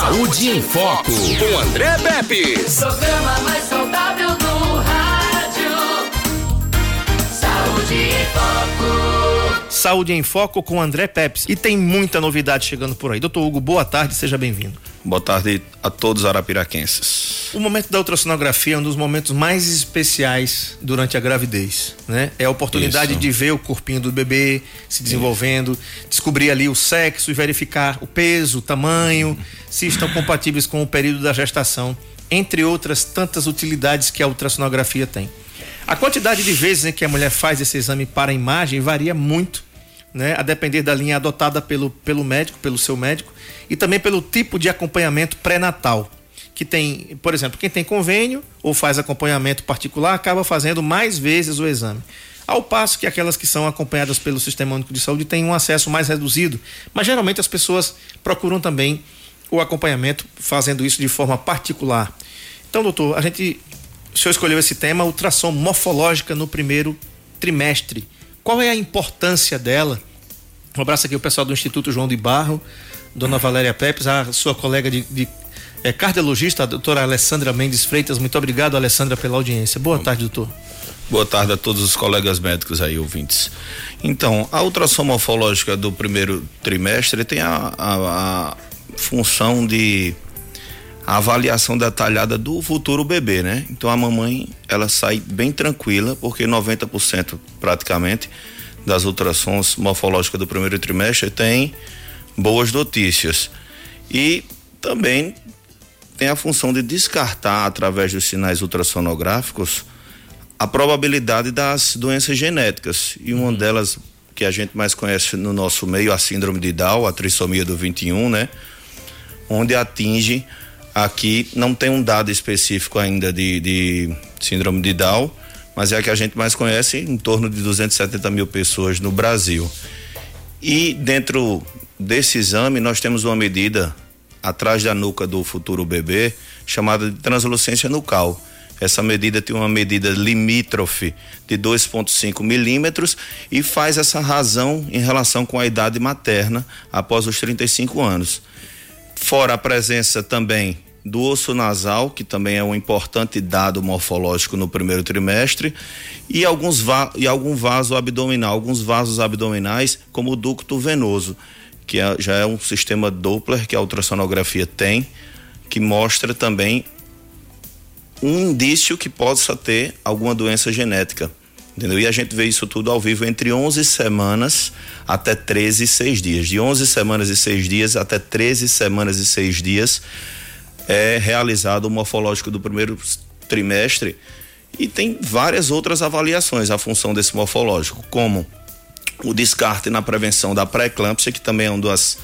Saúde em Foco, com André Pepe. Programa mais saudável do rádio. Saúde em Foco. Saúde em Foco com André Pepes. E tem muita novidade chegando por aí. Doutor Hugo, boa tarde, seja bem-vindo. Boa tarde a todos arapiraquenses. O momento da ultrassonografia é um dos momentos mais especiais durante a gravidez, né? É a oportunidade Isso. de ver o corpinho do bebê se desenvolvendo, descobrir ali o sexo e verificar o peso, o tamanho, se estão compatíveis com o período da gestação, entre outras tantas utilidades que a ultrassonografia tem. A quantidade de vezes em que a mulher faz esse exame para a imagem varia muito, né? A depender da linha adotada pelo, pelo médico, pelo seu médico, e também pelo tipo de acompanhamento pré-natal que tem, por exemplo, quem tem convênio ou faz acompanhamento particular acaba fazendo mais vezes o exame. Ao passo que aquelas que são acompanhadas pelo Sistema Único de Saúde têm um acesso mais reduzido, mas geralmente as pessoas procuram também o acompanhamento fazendo isso de forma particular. Então, doutor, a gente, o senhor escolheu esse tema, ultrassom morfológica no primeiro trimestre. Qual é a importância dela? Um abraço aqui ao pessoal do Instituto João de Barro, dona Valéria Pepes, a sua colega de, de é, cardiologista, a doutora Alessandra Mendes Freitas. Muito obrigado, Alessandra, pela audiência. Boa tarde, doutor. Boa tarde a todos os colegas médicos aí, ouvintes. Então, a ultrassom morfológica do primeiro trimestre tem a, a, a função de avaliação detalhada do futuro bebê, né? Então a mamãe, ela sai bem tranquila, porque 90% praticamente das ultrassons morfológicas do primeiro trimestre tem boas notícias. E também tem a função de descartar, através dos sinais ultrassonográficos, a probabilidade das doenças genéticas. E uma delas que a gente mais conhece no nosso meio, a síndrome de Down, a trissomia do 21, né? Onde atinge, aqui não tem um dado específico ainda de, de síndrome de Down, mas é a que a gente mais conhece, em torno de 270 mil pessoas no Brasil. E dentro desse exame, nós temos uma medida atrás da nuca do futuro bebê, chamada de translucência nucal. Essa medida tem uma medida limítrofe de 2,5 milímetros e faz essa razão em relação com a idade materna após os 35 anos. Fora a presença também do osso nasal, que também é um importante dado morfológico no primeiro trimestre, e alguns va e algum vaso abdominal, alguns vasos abdominais, como o ducto venoso que é, já é um sistema Doppler que a ultrassonografia tem, que mostra também um indício que possa ter alguma doença genética. Entendeu? E a gente vê isso tudo ao vivo entre 11 semanas até 13 e 6 dias. De 11 semanas e 6 dias até 13 semanas e 6 dias é realizado o morfológico do primeiro trimestre e tem várias outras avaliações a função desse morfológico, como o descarte na prevenção da pré-eclâmpsia, que também é uma das,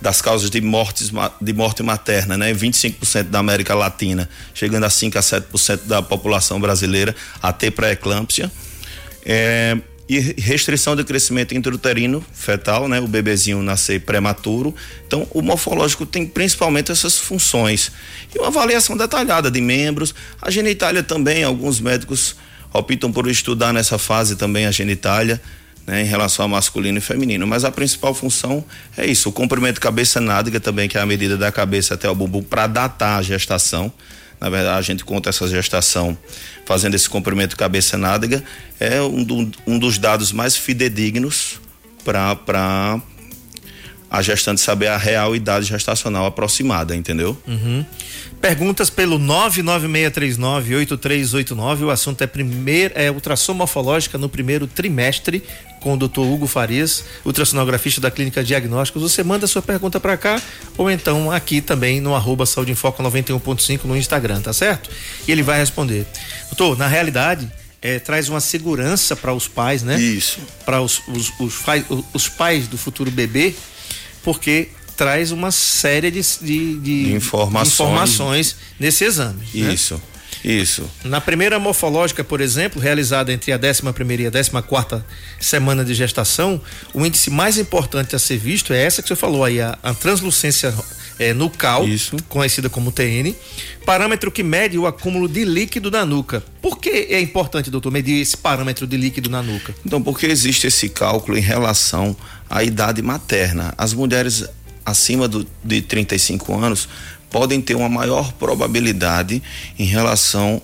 das causas de, mortes, de morte materna, né? 25% da América Latina, chegando a 5 a 7% da população brasileira a ter pré-eclâmpsia. É, e restrição de crescimento intrauterino fetal, né? O bebezinho nascer prematuro. Então, o morfológico tem principalmente essas funções. E uma avaliação detalhada de membros. A genitália também, alguns médicos optam por estudar nessa fase também a genitália né, em relação a masculino e feminino. Mas a principal função é isso: o comprimento cabeça-nádega também, que é a medida da cabeça até o bumbum, para datar a gestação. Na verdade, a gente conta essa gestação fazendo esse comprimento cabeça-nádega. É um, do, um dos dados mais fidedignos para a gestante saber a real idade gestacional aproximada, entendeu? Uhum. Perguntas pelo 996398389. O assunto é primeiro é ultrassom morfológica no primeiro trimestre com o Dr. Hugo Farias, ultrassonografista da Clínica Diagnósticos. Você manda sua pergunta para cá ou então aqui também no arroba Saúde em Foco 91.5 no Instagram, tá certo? E ele vai responder. Doutor, na realidade, é, traz uma segurança para os pais, né? Isso. Para os, os, os, os pais do futuro bebê, porque traz uma série de, de, de, de informações. informações. nesse exame. Isso. Né? Isso. Na primeira morfológica, por exemplo, realizada entre a 11 primeira e a 14 quarta semana de gestação, o índice mais importante a ser visto é essa que você falou aí, a, a translucência é, nucal, Isso. conhecida como TN, parâmetro que mede o acúmulo de líquido na nuca. Por que é importante, doutor, medir esse parâmetro de líquido na nuca? Então, porque existe esse cálculo em relação à idade materna. As mulheres acima do, de 35 anos podem ter uma maior probabilidade em relação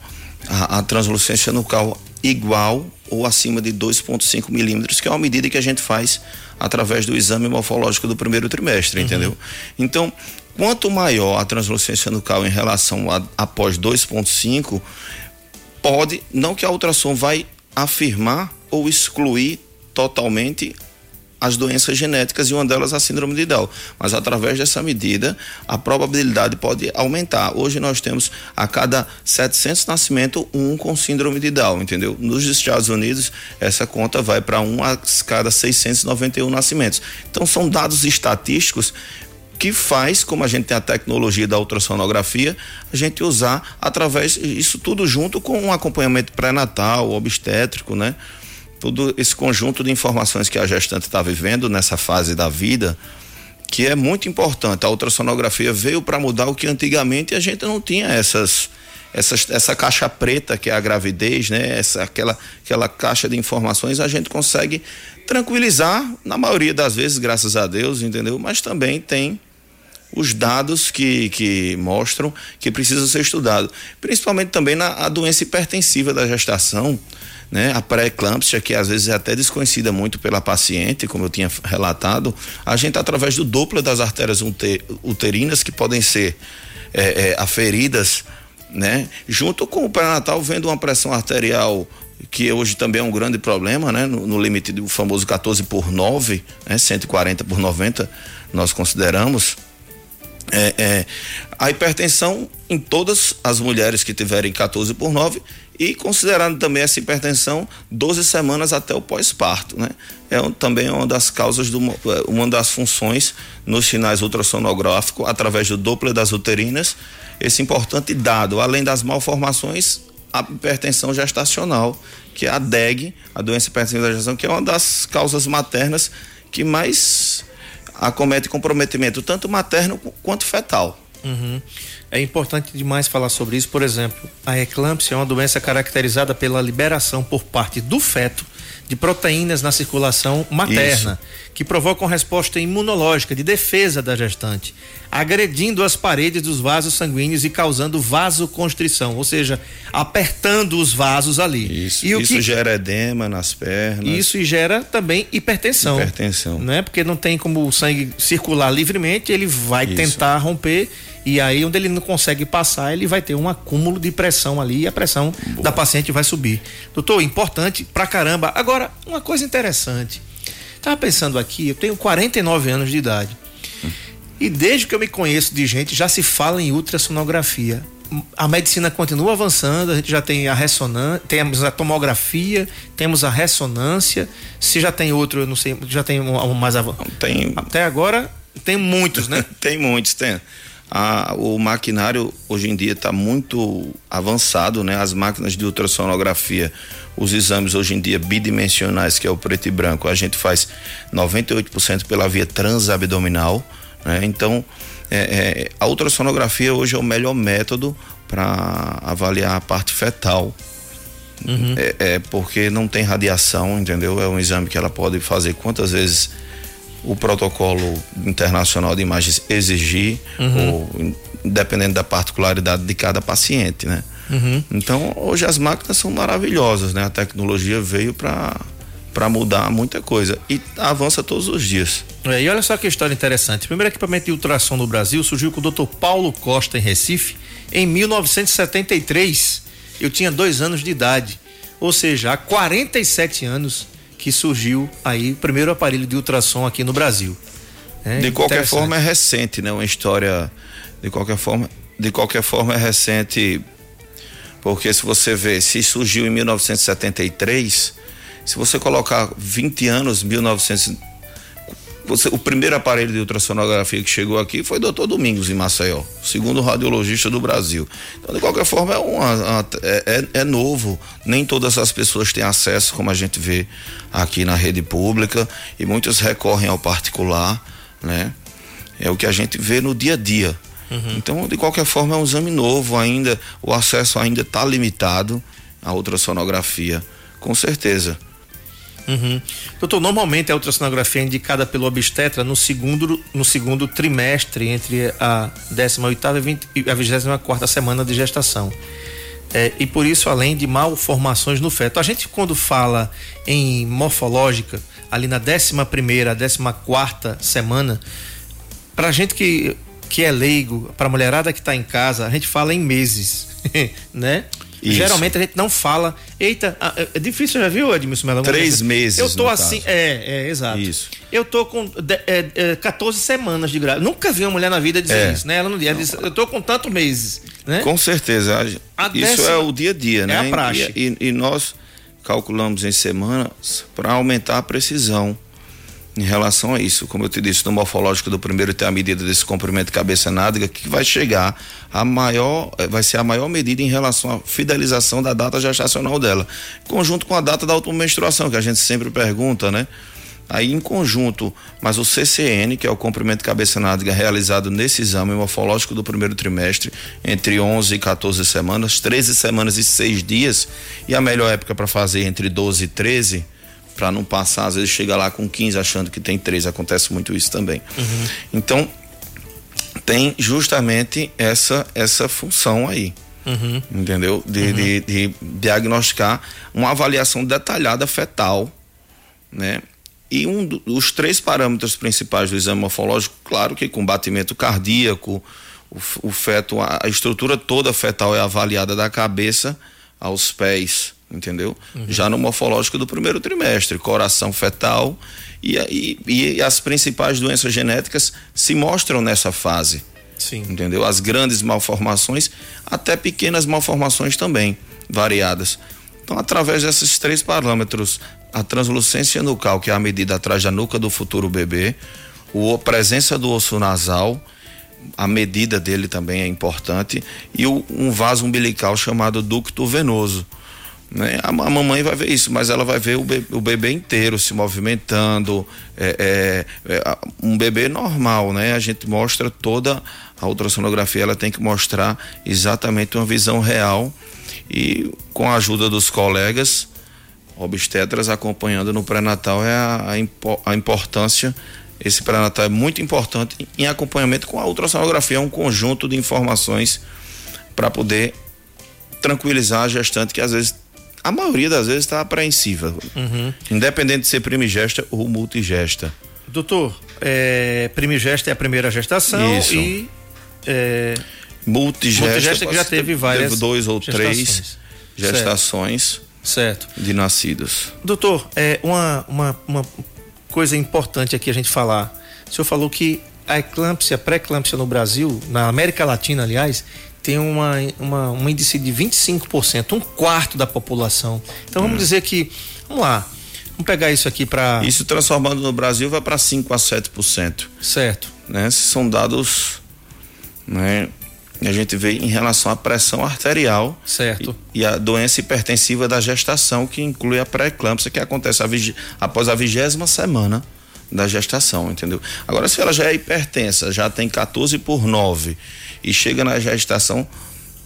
à, à translucência nucal igual ou acima de 2,5 milímetros, que é uma medida que a gente faz através do exame morfológico do primeiro trimestre, uhum. entendeu? Então, quanto maior a translucência nucal em relação a após 2,5, pode, não que a ultrassom vai afirmar ou excluir totalmente as doenças genéticas e uma delas a síndrome de Down. Mas através dessa medida, a probabilidade pode aumentar. Hoje nós temos a cada 700 nascimentos um com síndrome de Down, entendeu? Nos Estados Unidos, essa conta vai para um a cada 691 nascimentos. Então são dados estatísticos que faz, como a gente tem a tecnologia da ultrassonografia, a gente usar através isso tudo junto com um acompanhamento pré-natal, obstétrico, né? Todo esse conjunto de informações que a gestante está vivendo nessa fase da vida, que é muito importante. A ultrassonografia veio para mudar o que antigamente a gente não tinha essas essas, essa caixa preta que é a gravidez, né? Essa, aquela, aquela caixa de informações a gente consegue tranquilizar, na maioria das vezes, graças a Deus, entendeu? Mas também tem os dados que, que mostram que precisa ser estudado. Principalmente também na doença hipertensiva da gestação, né? A pré-eclâmpsia, que às vezes é até desconhecida muito pela paciente, como eu tinha relatado, a gente através do Doppler das artérias uterinas, que podem ser é, é, aferidas, né? Junto com o pré-natal, vendo uma pressão arterial que hoje também é um grande problema, né? No, no limite do famoso 14 por 9, né? 140 por 90, nós consideramos. É, é, a hipertensão em todas as mulheres que tiverem 14 por 9 e considerando também essa hipertensão 12 semanas até o pós-parto, né? É um, também uma das causas do, é, uma das funções nos sinais ultrassonográficos através do Doppler das uterinas, esse importante dado, além das malformações, a hipertensão gestacional, que é a DEG, a doença hipertensiva da gestação, que é uma das causas maternas que mais acomete comprometimento tanto materno quanto fetal. Uhum. É importante demais falar sobre isso. Por exemplo, a eclâmpsia é uma doença caracterizada pela liberação por parte do feto de proteínas na circulação materna, Isso. que provocam resposta imunológica de defesa da gestante, agredindo as paredes dos vasos sanguíneos e causando vasoconstrição, ou seja, apertando os vasos ali. Isso, o isso que... gera edema nas pernas. Isso e gera também hipertensão. Hipertensão. Né? Porque não tem como o sangue circular livremente, ele vai isso. tentar romper e aí, onde ele não consegue passar, ele vai ter um acúmulo de pressão ali e a pressão Boa. da paciente vai subir. Doutor, importante pra caramba. Agora, uma coisa interessante. Tava pensando aqui, eu tenho 49 anos de idade. E desde que eu me conheço de gente, já se fala em ultrassonografia. A medicina continua avançando, a gente já tem a ressonância, temos a tomografia, temos a ressonância. Se já tem outro, eu não sei, já tem um, um mais avançado. Tem. Até agora tem muitos, né? tem muitos, tem a, o maquinário hoje em dia está muito avançado, né? As máquinas de ultrassonografia, os exames hoje em dia bidimensionais, que é o preto e branco, a gente faz 98% pela via transabdominal, né? Então, é, é, a ultrassonografia hoje é o melhor método para avaliar a parte fetal. Uhum. É, é porque não tem radiação, entendeu? É um exame que ela pode fazer quantas vezes o protocolo internacional de imagens exigir, uhum. ou dependendo da particularidade de cada paciente, né? Uhum. Então, hoje as máquinas são maravilhosas, né? A tecnologia veio para para mudar muita coisa e avança todos os dias. É, e olha só que história interessante. O primeiro equipamento de ultrassom no Brasil surgiu com o Dr. Paulo Costa em Recife em 1973. Eu tinha dois anos de idade, ou seja, há 47 anos que surgiu aí o primeiro aparelho de ultrassom aqui no Brasil. É de qualquer forma é recente, né? Uma história de qualquer forma, de qualquer forma é recente, porque se você vê, se surgiu em 1973, se você colocar 20 anos, 1900 você, o primeiro aparelho de ultrassonografia que chegou aqui foi doutor Domingos em Maceió, segundo radiologista do Brasil. Então, de qualquer forma, é, uma, uma, é, é, é, novo. Nem todas as pessoas têm acesso, como a gente vê aqui na rede pública, e muitas recorrem ao particular, né? É o que a gente vê no dia a dia. Uhum. Então, de qualquer forma, é um exame novo ainda, o acesso ainda está limitado à ultrassonografia, com certeza. Uhum. Doutor, normalmente a ultrassonografia é indicada pelo obstetra no segundo, no segundo trimestre, entre a 18 e a 24 semana de gestação. É, e por isso, além de malformações no feto. A gente, quando fala em morfológica, ali na 11, a 14 semana, para gente que, que é leigo, para mulherada que está em casa, a gente fala em meses, né? Isso. Geralmente a gente não fala. Eita, é, é difícil, já viu, Edmilson Melão? Três meses. Eu tô assim. Caso. É, é, exato. Isso. Eu tô com é, é, 14 semanas de grávida. Nunca vi uma mulher na vida dizer é. isso, né? Ela não diz, eu tô com tantos meses. Né? Com certeza. A isso décima, é o dia a dia, né? É a praxe. E, e, e nós calculamos em semanas para aumentar a precisão em relação a isso. Como eu te disse, no morfológico do primeiro tem a medida desse comprimento cabeça-nádega que vai chegar a maior, eh, vai ser a maior medida em relação à fidelização da data gestacional dela, conjunto com a data da automenstruação, que a gente sempre pergunta, né? Aí em conjunto, mas o CCN, que é o comprimento cabeça-nádega realizado nesse exame morfológico do primeiro trimestre, entre 11 e 14 semanas, 13 semanas e 6 dias, e a melhor época para fazer entre 12 e 13, para não passar, às vezes chega lá com 15 achando que tem 3, acontece muito isso também. Uhum. Então, tem justamente essa essa função aí. Uhum. Entendeu? De, uhum. de, de, diagnosticar uma avaliação detalhada fetal, né? E um dos três parâmetros principais do exame morfológico, claro que com batimento cardíaco, o, o feto, a, a estrutura toda fetal é avaliada da cabeça aos pés, entendeu? Uhum. Já no morfológico do primeiro trimestre, coração fetal e, e, e, as principais doenças genéticas se mostram nessa fase. Sim. Entendeu? As grandes malformações, até pequenas malformações também, variadas. Então, através desses três parâmetros, a translucência nucal, que é a medida atrás da nuca do futuro bebê, a presença do osso nasal, a medida dele também é importante, e o, um vaso umbilical chamado ducto venoso né? A, mamãe vai ver isso, mas ela vai ver o bebê, o bebê inteiro se movimentando, é, é, é, um bebê normal, né? A gente mostra toda a ultrassonografia, ela tem que mostrar exatamente uma visão real e com a ajuda dos colegas obstetras acompanhando no pré-natal é a, a, a importância esse pré-natal é muito importante em acompanhamento com a ultrassonografia, é um conjunto de informações para poder tranquilizar a gestante que às vezes a maioria das vezes está apreensiva. Uhum. Independente de ser primigesta ou multigesta. Doutor, é, primigesta é a primeira gestação Isso. e. É, multigesta, multigesta que já teve várias. Teve dois ou três gestações certo. de nascidos. Doutor, é uma, uma, uma coisa importante aqui a gente falar. O senhor falou que a eclâmpsia, pré-eclâmpsia no Brasil, na América Latina, aliás, tem uma, uma, um índice de 25%, um quarto da população. Então vamos hum. dizer que, vamos lá, vamos pegar isso aqui para. Isso transformando no Brasil vai para 5 a 7%. Certo. Né? São dados, né? A gente vê em relação à pressão arterial certo. E, e a doença hipertensiva da gestação, que inclui a pré-eclâmpsia, que acontece a após a vigésima semana da gestação, entendeu? Agora, se ela já é hipertensa, já tem 14 por 9 e chega na gestação,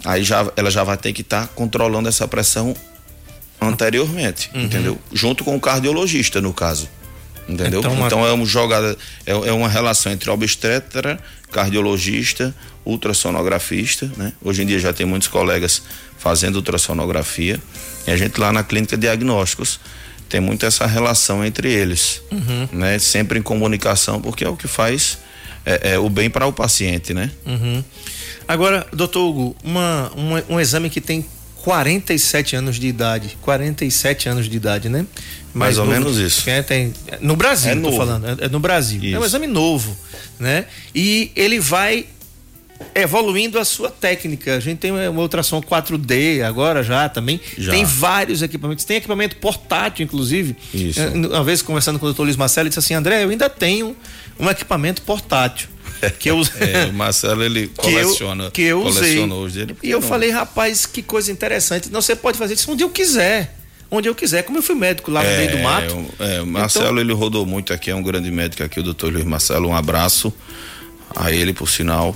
aí já, ela já vai ter que estar tá controlando essa pressão anteriormente, uhum. entendeu? Junto com o cardiologista, no caso. Entendeu? Então, então é uma jogada, é, é uma relação entre obstetra, cardiologista, ultrassonografista, né? Hoje em dia já tem muitos colegas fazendo ultrassonografia. E a gente lá na clínica diagnósticos tem muito essa relação entre eles, uhum. né? Sempre em comunicação, porque é o que faz é, é o bem para o paciente, né? Uhum. Agora, doutor Hugo, uma, uma, um exame que tem 47 anos de idade, 47 anos de idade, né? Mais, Mais ou menos isso. É, tem, no Brasil, é novo. falando, é, é no Brasil. Isso. É um exame novo, né? E ele vai evoluindo a sua técnica. A gente tem uma ultrassom 4D agora já também. Já. Tem vários equipamentos. Tem equipamento portátil, inclusive. Isso. É, uma vez conversando com o doutor Luiz Marcelo, ele disse assim: André, eu ainda tenho um equipamento portátil. Que eu é, o Marcelo ele coleciona. Que eu, que eu usei. Dele, e eu não. falei, rapaz, que coisa interessante. Não, você pode fazer isso onde eu quiser onde eu quiser. Como eu fui médico lá no meio do é, mato. É, o Marcelo então... ele rodou muito aqui, é um grande médico aqui, o doutor Luiz Marcelo. Um abraço a ele, por sinal.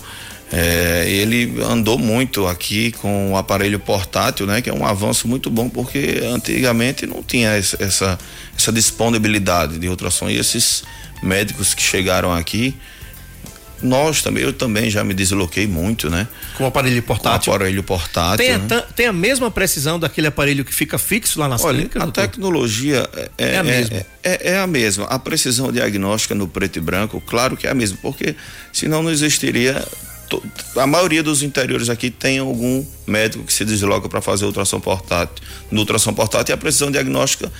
É, ele andou muito aqui com o aparelho portátil, né? Que é um avanço muito bom porque antigamente não tinha essa, essa disponibilidade de ultrassom e esses médicos que chegaram aqui nós também, eu também já me desloquei muito, né? Com o aparelho portátil. Com o aparelho portátil. Tem, né? a, tem a mesma precisão daquele aparelho que fica fixo lá nas Olha, clínicas? A doutor? tecnologia é, É a mesma. É, é- é a mesma. A precisão diagnóstica no preto e branco, claro que é a mesma, porque senão não existiria. A maioria dos interiores aqui tem algum médico que se desloca para fazer ultrassom portátil. No ultrassom portátil, a precisão diagnóstica,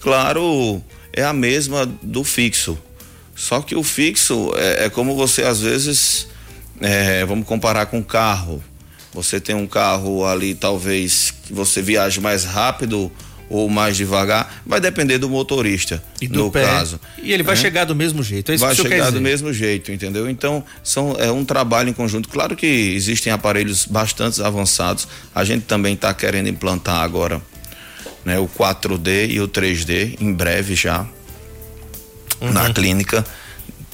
claro, é a mesma do fixo. Só que o fixo é, é como você às vezes, é, vamos comparar com carro. Você tem um carro ali, talvez que você viaje mais rápido ou mais devagar, vai depender do motorista, E do no pé. caso. E ele vai né? chegar do mesmo jeito. É isso vai que chegar do mesmo jeito, entendeu? Então, são, é um trabalho em conjunto. Claro que existem aparelhos bastante avançados. A gente também está querendo implantar agora né, o 4D e o 3D, em breve já, na clínica,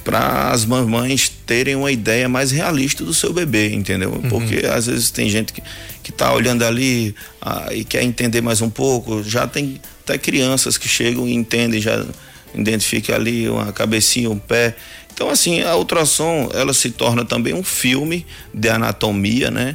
para as mamães terem uma ideia mais realista do seu bebê, entendeu? Porque às vezes tem gente que, que tá olhando ali ah, e quer entender mais um pouco. Já tem até crianças que chegam e entendem, já identifica ali uma cabecinha, um pé. Então, assim, a ultrassom, ela se torna também um filme de anatomia, né?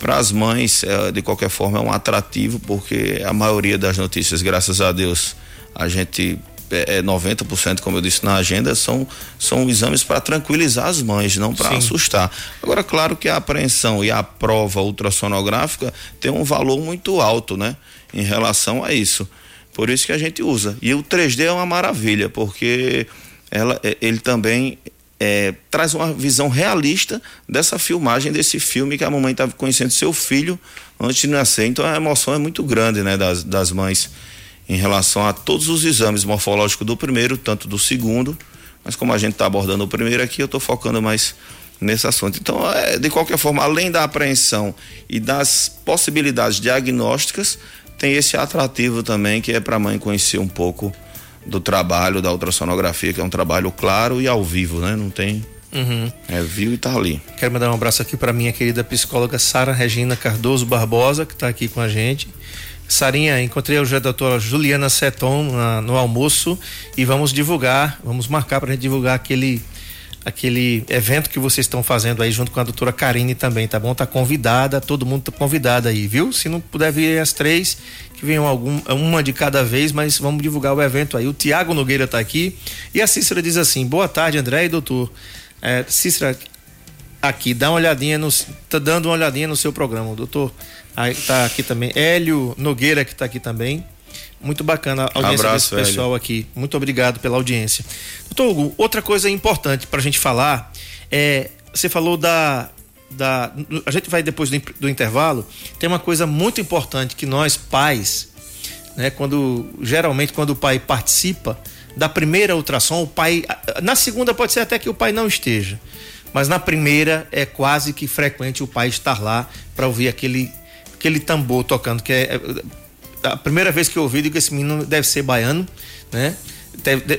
Para as mães, eh, de qualquer forma, é um atrativo, porque a maioria das notícias, graças a Deus, a gente é é 90%, como eu disse na agenda, são, são exames para tranquilizar as mães, não para assustar. Agora, claro que a apreensão e a prova ultrassonográfica tem um valor muito alto, né? Em relação a isso. Por isso que a gente usa. E o 3D é uma maravilha, porque ela, é- ele também é, traz uma visão realista dessa filmagem, desse filme que a mamãe estava conhecendo seu filho antes de nascer. Então a emoção é muito grande, né, das, das mães em relação a todos os exames morfológicos do primeiro, tanto do segundo. Mas como a gente está abordando o primeiro aqui, eu estou focando mais nesse assunto. Então, é, de qualquer forma, além da apreensão e das possibilidades diagnósticas, tem esse atrativo também que é para a mãe conhecer um pouco do trabalho da ultrassonografia, que é um trabalho claro e ao vivo, né? Não tem. Uhum. É viu e tá ali. Quero mandar um abraço aqui para minha querida psicóloga Sara Regina Cardoso Barbosa, que está aqui com a gente. Sarinha, encontrei hoje a doutora Juliana Seton na- no almoço e vamos divulgar, vamos marcar para gente divulgar aquele aquele evento que vocês estão fazendo aí junto com a doutora Karine também, tá bom? Tá convidada, todo mundo tá convidado aí, viu? Se não puder vir as três, que venham algum, uma de cada vez, mas vamos divulgar o evento aí. O Tiago Nogueira tá aqui e a Cícera diz assim: boa tarde, André e doutor. É, Cícera, aqui, dá uma olhadinha no. Tá dando uma olhadinha no seu programa, doutor. Aí tá aqui também. Hélio Nogueira, que tá aqui também. Muito bacana a audiência Abraço, desse pessoal aqui. Muito obrigado pela audiência. Doutor Hugo, outra coisa importante para a gente falar é. Você falou da. da a gente vai depois do, do intervalo. Tem uma coisa muito importante que nós, pais, né, quando geralmente quando o pai participa da primeira ultrassom, o pai na segunda pode ser até que o pai não esteja, mas na primeira é quase que frequente o pai estar lá para ouvir aquele aquele tambor tocando que é, é a primeira vez que eu ouvi digo que esse menino deve ser baiano, né?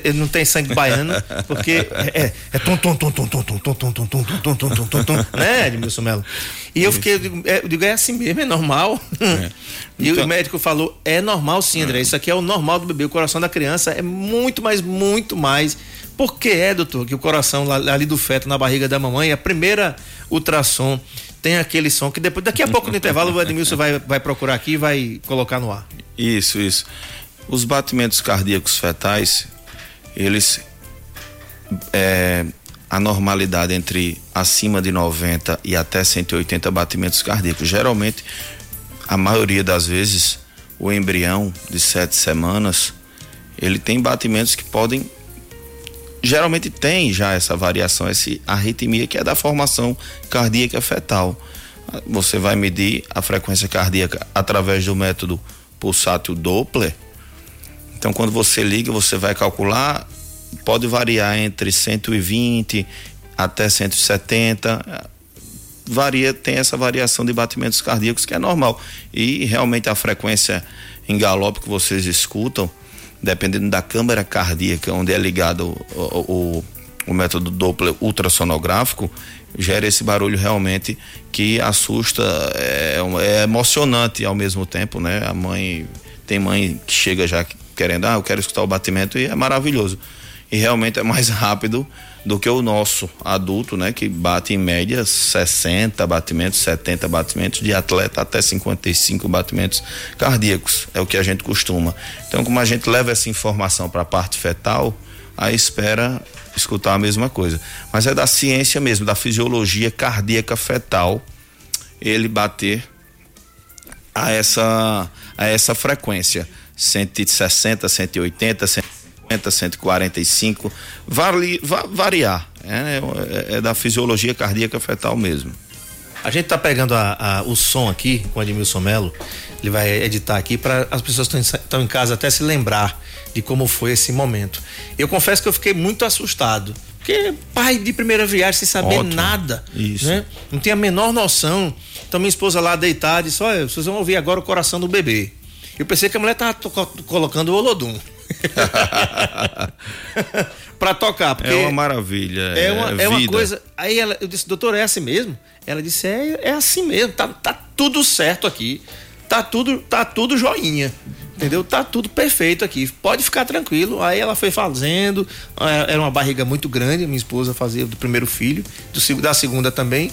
Ele não tem sangue baiano, porque é, é, é tum, tum, tum, tum, tum, tum, tum, tum, tum, tum, tum, tum, tum, tum, tum, né, Edmilson Melo? E eu fiquei, eu digo, é, eu digo, é assim mesmo, é normal. E o Então- médico falou, é normal sim, André, isso aqui é o normal do bebê, o coração da criança é muito mais, muito mais. Por que é, doutor, que o coração ali do feto na barriga da mamãe, a primeira ultrassom tem aquele som que depois, daqui a pouco no intervalo o Edmilson vai, vai procurar aqui e vai colocar no ar. Isso, isso. Os batimentos cardíacos fetais, eles. É, a normalidade entre acima de 90 e até 180 batimentos cardíacos. Geralmente, a maioria das vezes, o embrião de sete semanas, ele tem batimentos que podem. Geralmente tem já essa variação, essa arritmia que é da formação cardíaca fetal. Você vai medir a frequência cardíaca através do método pulsátil Doppler. Então, quando você liga, você vai calcular, pode variar entre 120 até 170. Varia, tem essa variação de batimentos cardíacos que é normal. E realmente a frequência em galope que vocês escutam, dependendo da câmara cardíaca onde é ligado o, o, o método Doppler ultrassonográfico, gera esse barulho realmente que assusta, é, é, emocionante ao mesmo tempo, né? A mãe, tem mãe que chega já querendo, ah, eu quero escutar o batimento e é maravilhoso. E realmente é mais rápido do que o nosso adulto, né? Que bate em média 60 batimentos, 70 batimentos, de atleta até 55 batimentos cardíacos, é o que a gente costuma. Então, como a gente leva essa informação para a parte fetal, a espera escutar a mesma coisa. Mas é da ciência mesmo, da fisiologia cardíaca fetal, ele bater a essa, a essa frequência. 160, 180, 150, 145, vari, va, variar. É, é, é, da fisiologia cardíaca fetal mesmo. A gente está pegando a, a, o som aqui com o Edmilson Melo, ele vai editar aqui para as pessoas que estão em casa até se lembrar de como foi esse momento. Eu confesso que eu fiquei muito assustado. Porque pai de primeira viagem sem saber Ótimo. nada. Isso. Né? Não tinha a menor noção. Então minha esposa lá deitada disse: Olha, vocês vão ouvir agora o coração do bebê. Eu pensei que a mulher tava colocando o Olodum. para tocar. Porque é uma maravilha. É, uma, é, é uma coisa. Aí ela, eu disse, doutor, é assim mesmo? Ela disse, é, é assim mesmo, tá, tá tudo certo aqui. Tá tudo, tá tudo joinha. Entendeu? Tá tudo perfeito aqui. Pode ficar tranquilo. Aí ela foi fazendo. É, era uma barriga muito grande. Minha esposa fazia do primeiro filho, do, da segunda também.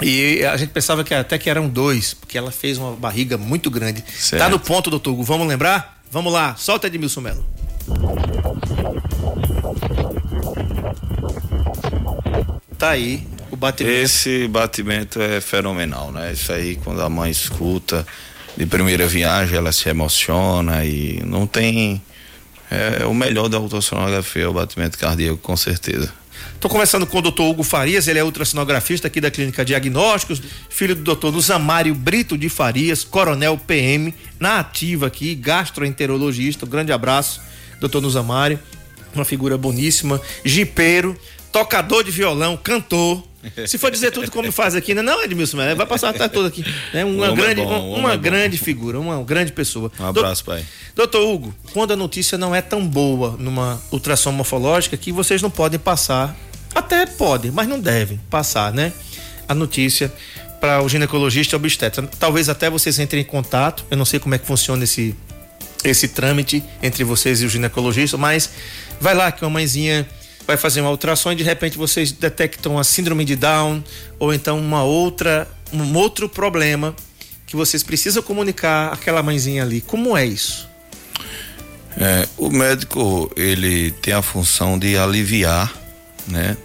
E a gente pensava que até que eram dois, porque ela fez uma barriga muito grande. Certo. Tá no ponto, doutor Hugo. Vamos lembrar? Vamos lá, solta Edmilson Melo. Tá aí o batimento. Esse batimento é fenomenal, né? Isso aí, quando a mãe escuta de primeira viagem, ela se emociona e não tem. É, o melhor da ultrassonografia é o batimento cardíaco, com certeza. Estou conversando com o doutor Hugo Farias, ele é ultrassonografista aqui da Clínica Diagnósticos, filho do doutor Nusamário Brito de Farias, coronel PM, na ativa aqui, gastroenterologista. Um grande abraço, doutor Nusamário, uma figura boníssima, jipeiro, tocador de violão, cantor se for dizer tudo como faz aqui, né? não, Edmilson, vai passar a tarde toda aqui. Né? Uma, é grande, é bom, uma, uma é grande figura, uma grande pessoa. Um abraço, pai. Doutor Hugo, quando a notícia não é tão boa numa ultrassom morfológica, que vocês não podem passar, até podem, mas não devem passar, né? A notícia para o ginecologista obstetra. Talvez até vocês entrem em contato, eu não sei como é que funciona esse, esse trâmite entre vocês e o ginecologista, mas vai lá que uma mãezinha vai fazer uma ultrassom e de repente vocês detectam a síndrome de Down ou então uma outra, um outro problema que vocês precisam comunicar àquela mãezinha ali. Como é isso? É, o médico ele tem a função de aliviar, né,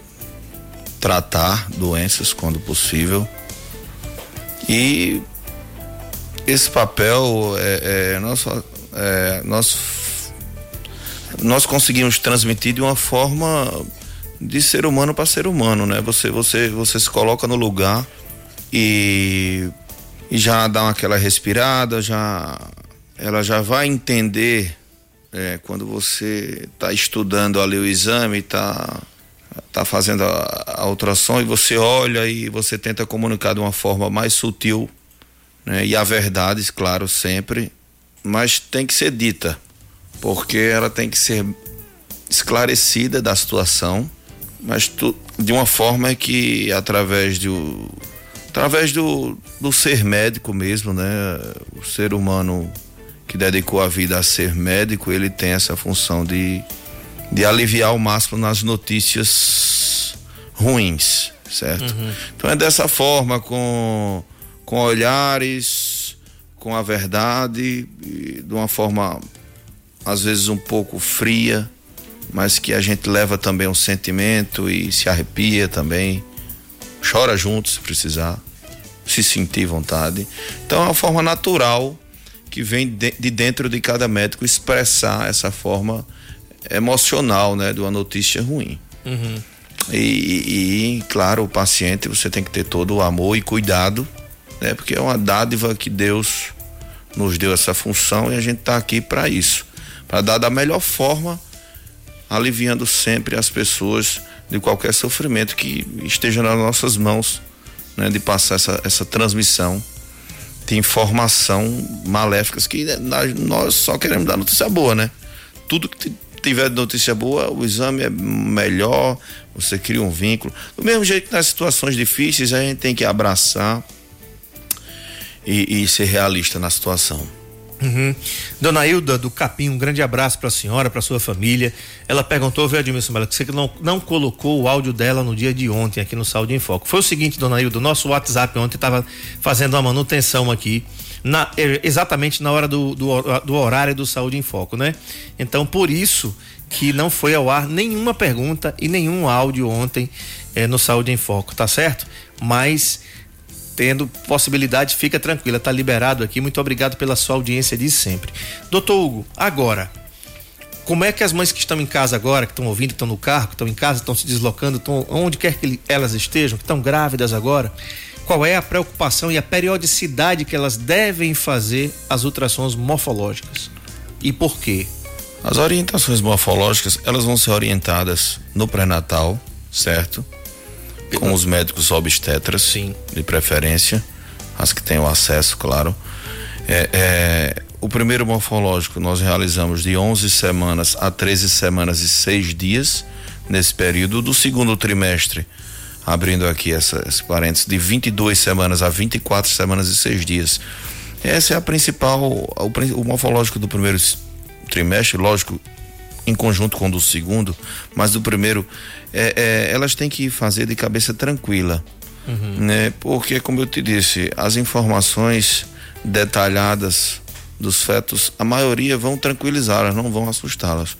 tratar doenças quando possível e esse papel é, é nós, é, nós nós conseguimos transmitir de uma forma de ser humano para ser humano, né? Você, você, você se coloca no lugar e, e já dá aquela respirada, já ela já vai entender é, quando você está estudando ali o exame, está tá fazendo a, a ultrassom e você olha e você tenta comunicar de uma forma mais sutil, né? E a verdade, claro, sempre, mas tem que ser dita porque ela tem que ser esclarecida da situação, mas tu, de uma forma que através do através do, do ser médico mesmo, né? O ser humano que dedicou a vida a ser médico, ele tem essa função de, de aliviar ao máximo nas notícias ruins, certo? Uhum. Então é dessa forma, com, com olhares, com a verdade, de uma forma às vezes um pouco fria, mas que a gente leva também um sentimento e se arrepia também, chora junto se precisar, se sentir vontade. Então é uma forma natural que vem de dentro de cada médico expressar essa forma emocional, né, de uma notícia ruim. Uhum. E, e, e, claro, o paciente você tem que ter todo o amor e cuidado, né, porque é uma dádiva que Deus nos deu essa função e a gente está aqui para isso para dar da melhor forma, aliviando sempre as pessoas de qualquer sofrimento que esteja nas nossas mãos, né, de passar essa, essa transmissão de informação maléficas que nós só queremos dar notícia boa, né? Tudo que tiver notícia boa, o exame é melhor, você cria um vínculo. Do mesmo jeito que nas situações difíceis, a gente tem que abraçar e, e ser realista na situação. Uhum. Dona Hilda do Capim, um grande abraço para a senhora, para sua família. Ela perguntou, viu, Admilson Melo, que você não, não colocou o áudio dela no dia de ontem aqui no Saúde em Foco. Foi o seguinte, Dona Hilda, nosso WhatsApp ontem estava fazendo uma manutenção aqui, na, exatamente na hora do, do, do horário do Saúde em Foco, né? Então, por isso que não foi ao ar nenhuma pergunta e nenhum áudio ontem é, no Saúde em Foco, tá certo? Mas tendo possibilidade, fica tranquila, tá liberado aqui. Muito obrigado pela sua audiência de sempre. Doutor Hugo, agora, como é que as mães que estão em casa agora, que estão ouvindo, estão no carro, que estão em casa, estão se deslocando, estão onde quer que elas estejam, que estão grávidas agora, qual é a preocupação e a periodicidade que elas devem fazer as ultrassons morfológicas? E por quê? As orientações morfológicas, elas vão ser orientadas no pré-natal, certo? Com os médicos obstetras, Sim. de preferência, as que tenham acesso, claro. É, é, o primeiro morfológico nós realizamos de 11 semanas a 13 semanas e 6 dias nesse período. Do segundo trimestre, abrindo aqui essa, esse parênteses, de 22 semanas a 24 semanas e 6 dias. Essa é a principal, o, o morfológico do primeiro trimestre, lógico, em conjunto com o do segundo, mas do primeiro, é, é, elas têm que fazer de cabeça tranquila, uhum. né? Porque, como eu te disse, as informações detalhadas dos fetos, a maioria vão tranquilizá-las, não vão assustá-las,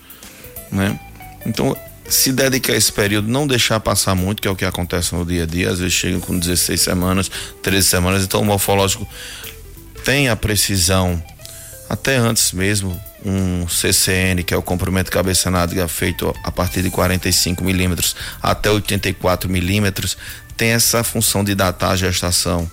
né? Então, se dedicar a esse período, não deixar passar muito, que é o que acontece no dia a dia, às vezes chegam com 16 semanas, 13 semanas, então o morfológico tem a precisão até antes mesmo um CCN, que é o comprimento cabeça nádega feito a partir de 45 milímetros até 84 milímetros, tem essa função de datar a gestação.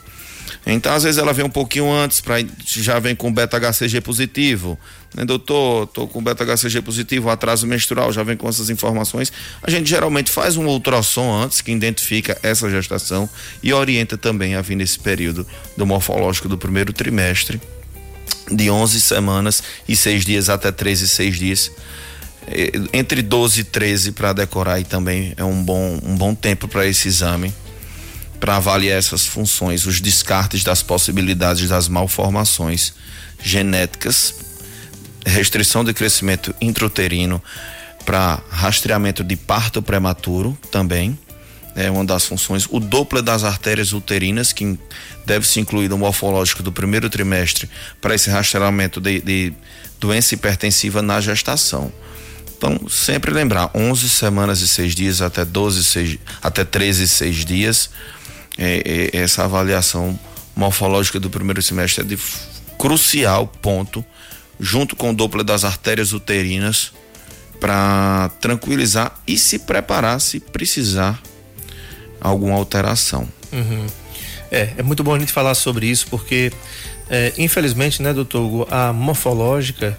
Então, às vezes ela vem um pouquinho antes, pra, já vem com beta-HCG positivo. Né, doutor, tô com beta-HCG positivo, atraso menstrual, já vem com essas informações. A gente geralmente faz um ultrassom antes, que identifica essa gestação e orienta também a vir nesse período do morfológico do primeiro trimestre de 11 semanas e 6 dias até 13 e 6 dias. É, entre 12 e 13 para decorar e também é um bom, um bom tempo para esse exame, para avaliar essas funções, os descartes das possibilidades das malformações genéticas, restrição de crescimento intrauterino para rastreamento de parto prematuro também é uma das funções, o Doppler das artérias uterinas, que deve se incluir no morfológico do primeiro trimestre para esse rastreamento de, de doença hipertensiva na gestação. Então, sempre lembrar, 11 semanas e 6 dias até 12, 6, até 13 e 6 dias, é, é, essa avaliação morfológica do primeiro semestre é de crucial ponto, junto com o Doppler das artérias uterinas, para tranquilizar e se preparar se precisar alguma alteração. Uhum. É, é muito bom a gente falar sobre isso porque, é, infelizmente, né, doutor Hugo, a morfológica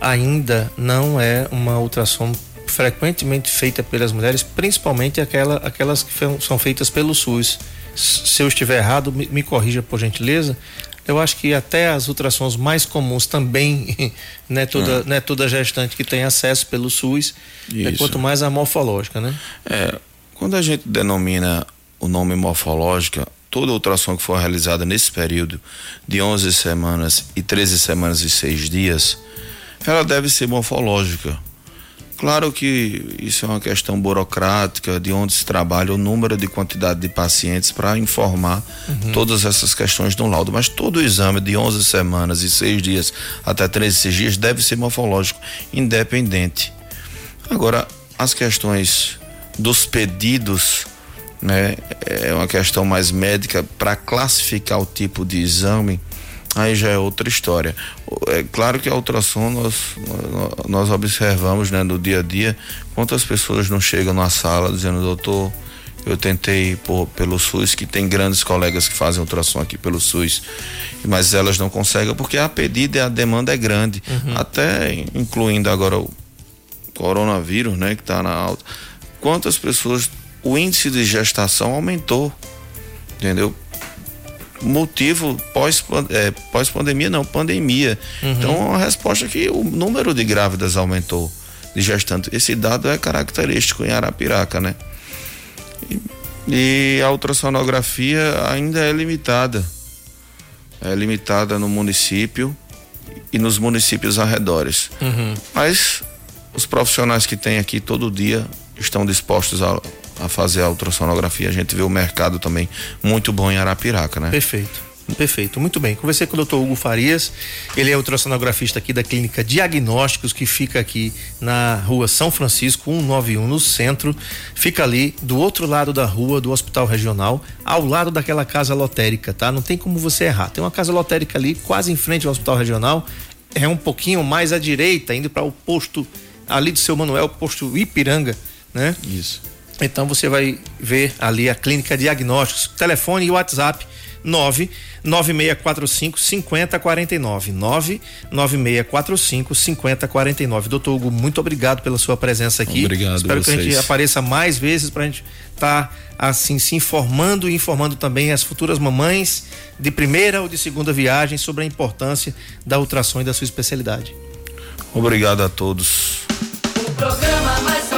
ainda não é uma ultrassom frequentemente feita pelas mulheres, principalmente aquela, aquelas que são feitas pelo SUS. Se eu estiver errado, me, me corrija por gentileza. Eu acho que até as ultrassons mais comuns também, né, toda, hum. né, toda gestante que tem acesso pelo SUS, né, quanto mais a morfológica, né? É, quando a gente denomina o nome morfológica, toda ultrassom que for realizada nesse período de 11 semanas e 13 semanas e 6 dias, ela deve ser morfológica. Claro que isso é uma questão burocrática de onde se trabalha o número de quantidade de pacientes para informar uhum. todas essas questões no laudo, mas todo o exame de 11 semanas e 6 dias até 13 dias deve ser morfológico, independente. Agora, as questões dos pedidos, né? É uma questão mais médica para classificar o tipo de exame, aí já é outra história. É claro que a ultrassom nós, nós observamos, né, no dia a dia, quantas pessoas não chegam na sala dizendo, doutor, eu tentei por, pelo SUS, que tem grandes colegas que fazem ultrassom aqui pelo SUS, mas elas não conseguem porque a pedida e a demanda é grande, uhum. até incluindo agora o coronavírus, né, que está na alta quantas pessoas o índice de gestação aumentou, entendeu? Motivo pós, é, pós pandemia não, pandemia. Uhum. Então a resposta é que o número de grávidas aumentou. de gestante. Esse dado é característico em Arapiraca, né? E, e a ultrassonografia ainda é limitada. É limitada no município e nos municípios arredores. Uhum. Mas os profissionais que tem aqui todo dia estão dispostos a, a fazer a ultrassonografia. A gente vê o mercado também muito bom em Arapiraca, né? Perfeito. Perfeito, muito bem. Conversei com o Dr. Hugo Farias, ele é ultrassonografista aqui da Clínica Diagnósticos, que fica aqui na rua São Francisco, 191, no centro. Fica ali do outro lado da rua do Hospital Regional, ao lado daquela casa lotérica, tá? Não tem como você errar. Tem uma casa lotérica ali, quase em frente ao Hospital Regional, é um pouquinho mais à direita, indo para o posto ali do seu Manuel, posto Ipiranga, né? Isso. Então você vai ver ali a Clínica Diagnósticos, telefone e WhatsApp 99645 5049. 99645 5049. Doutor Hugo, muito obrigado pela sua presença aqui. Obrigado, Espero vocês. que a gente apareça mais vezes para a gente estar tá, assim se informando e informando também as futuras mamães de primeira ou de segunda viagem sobre a importância da ultrassom e da sua especialidade. Obrigado a todos. O programa mais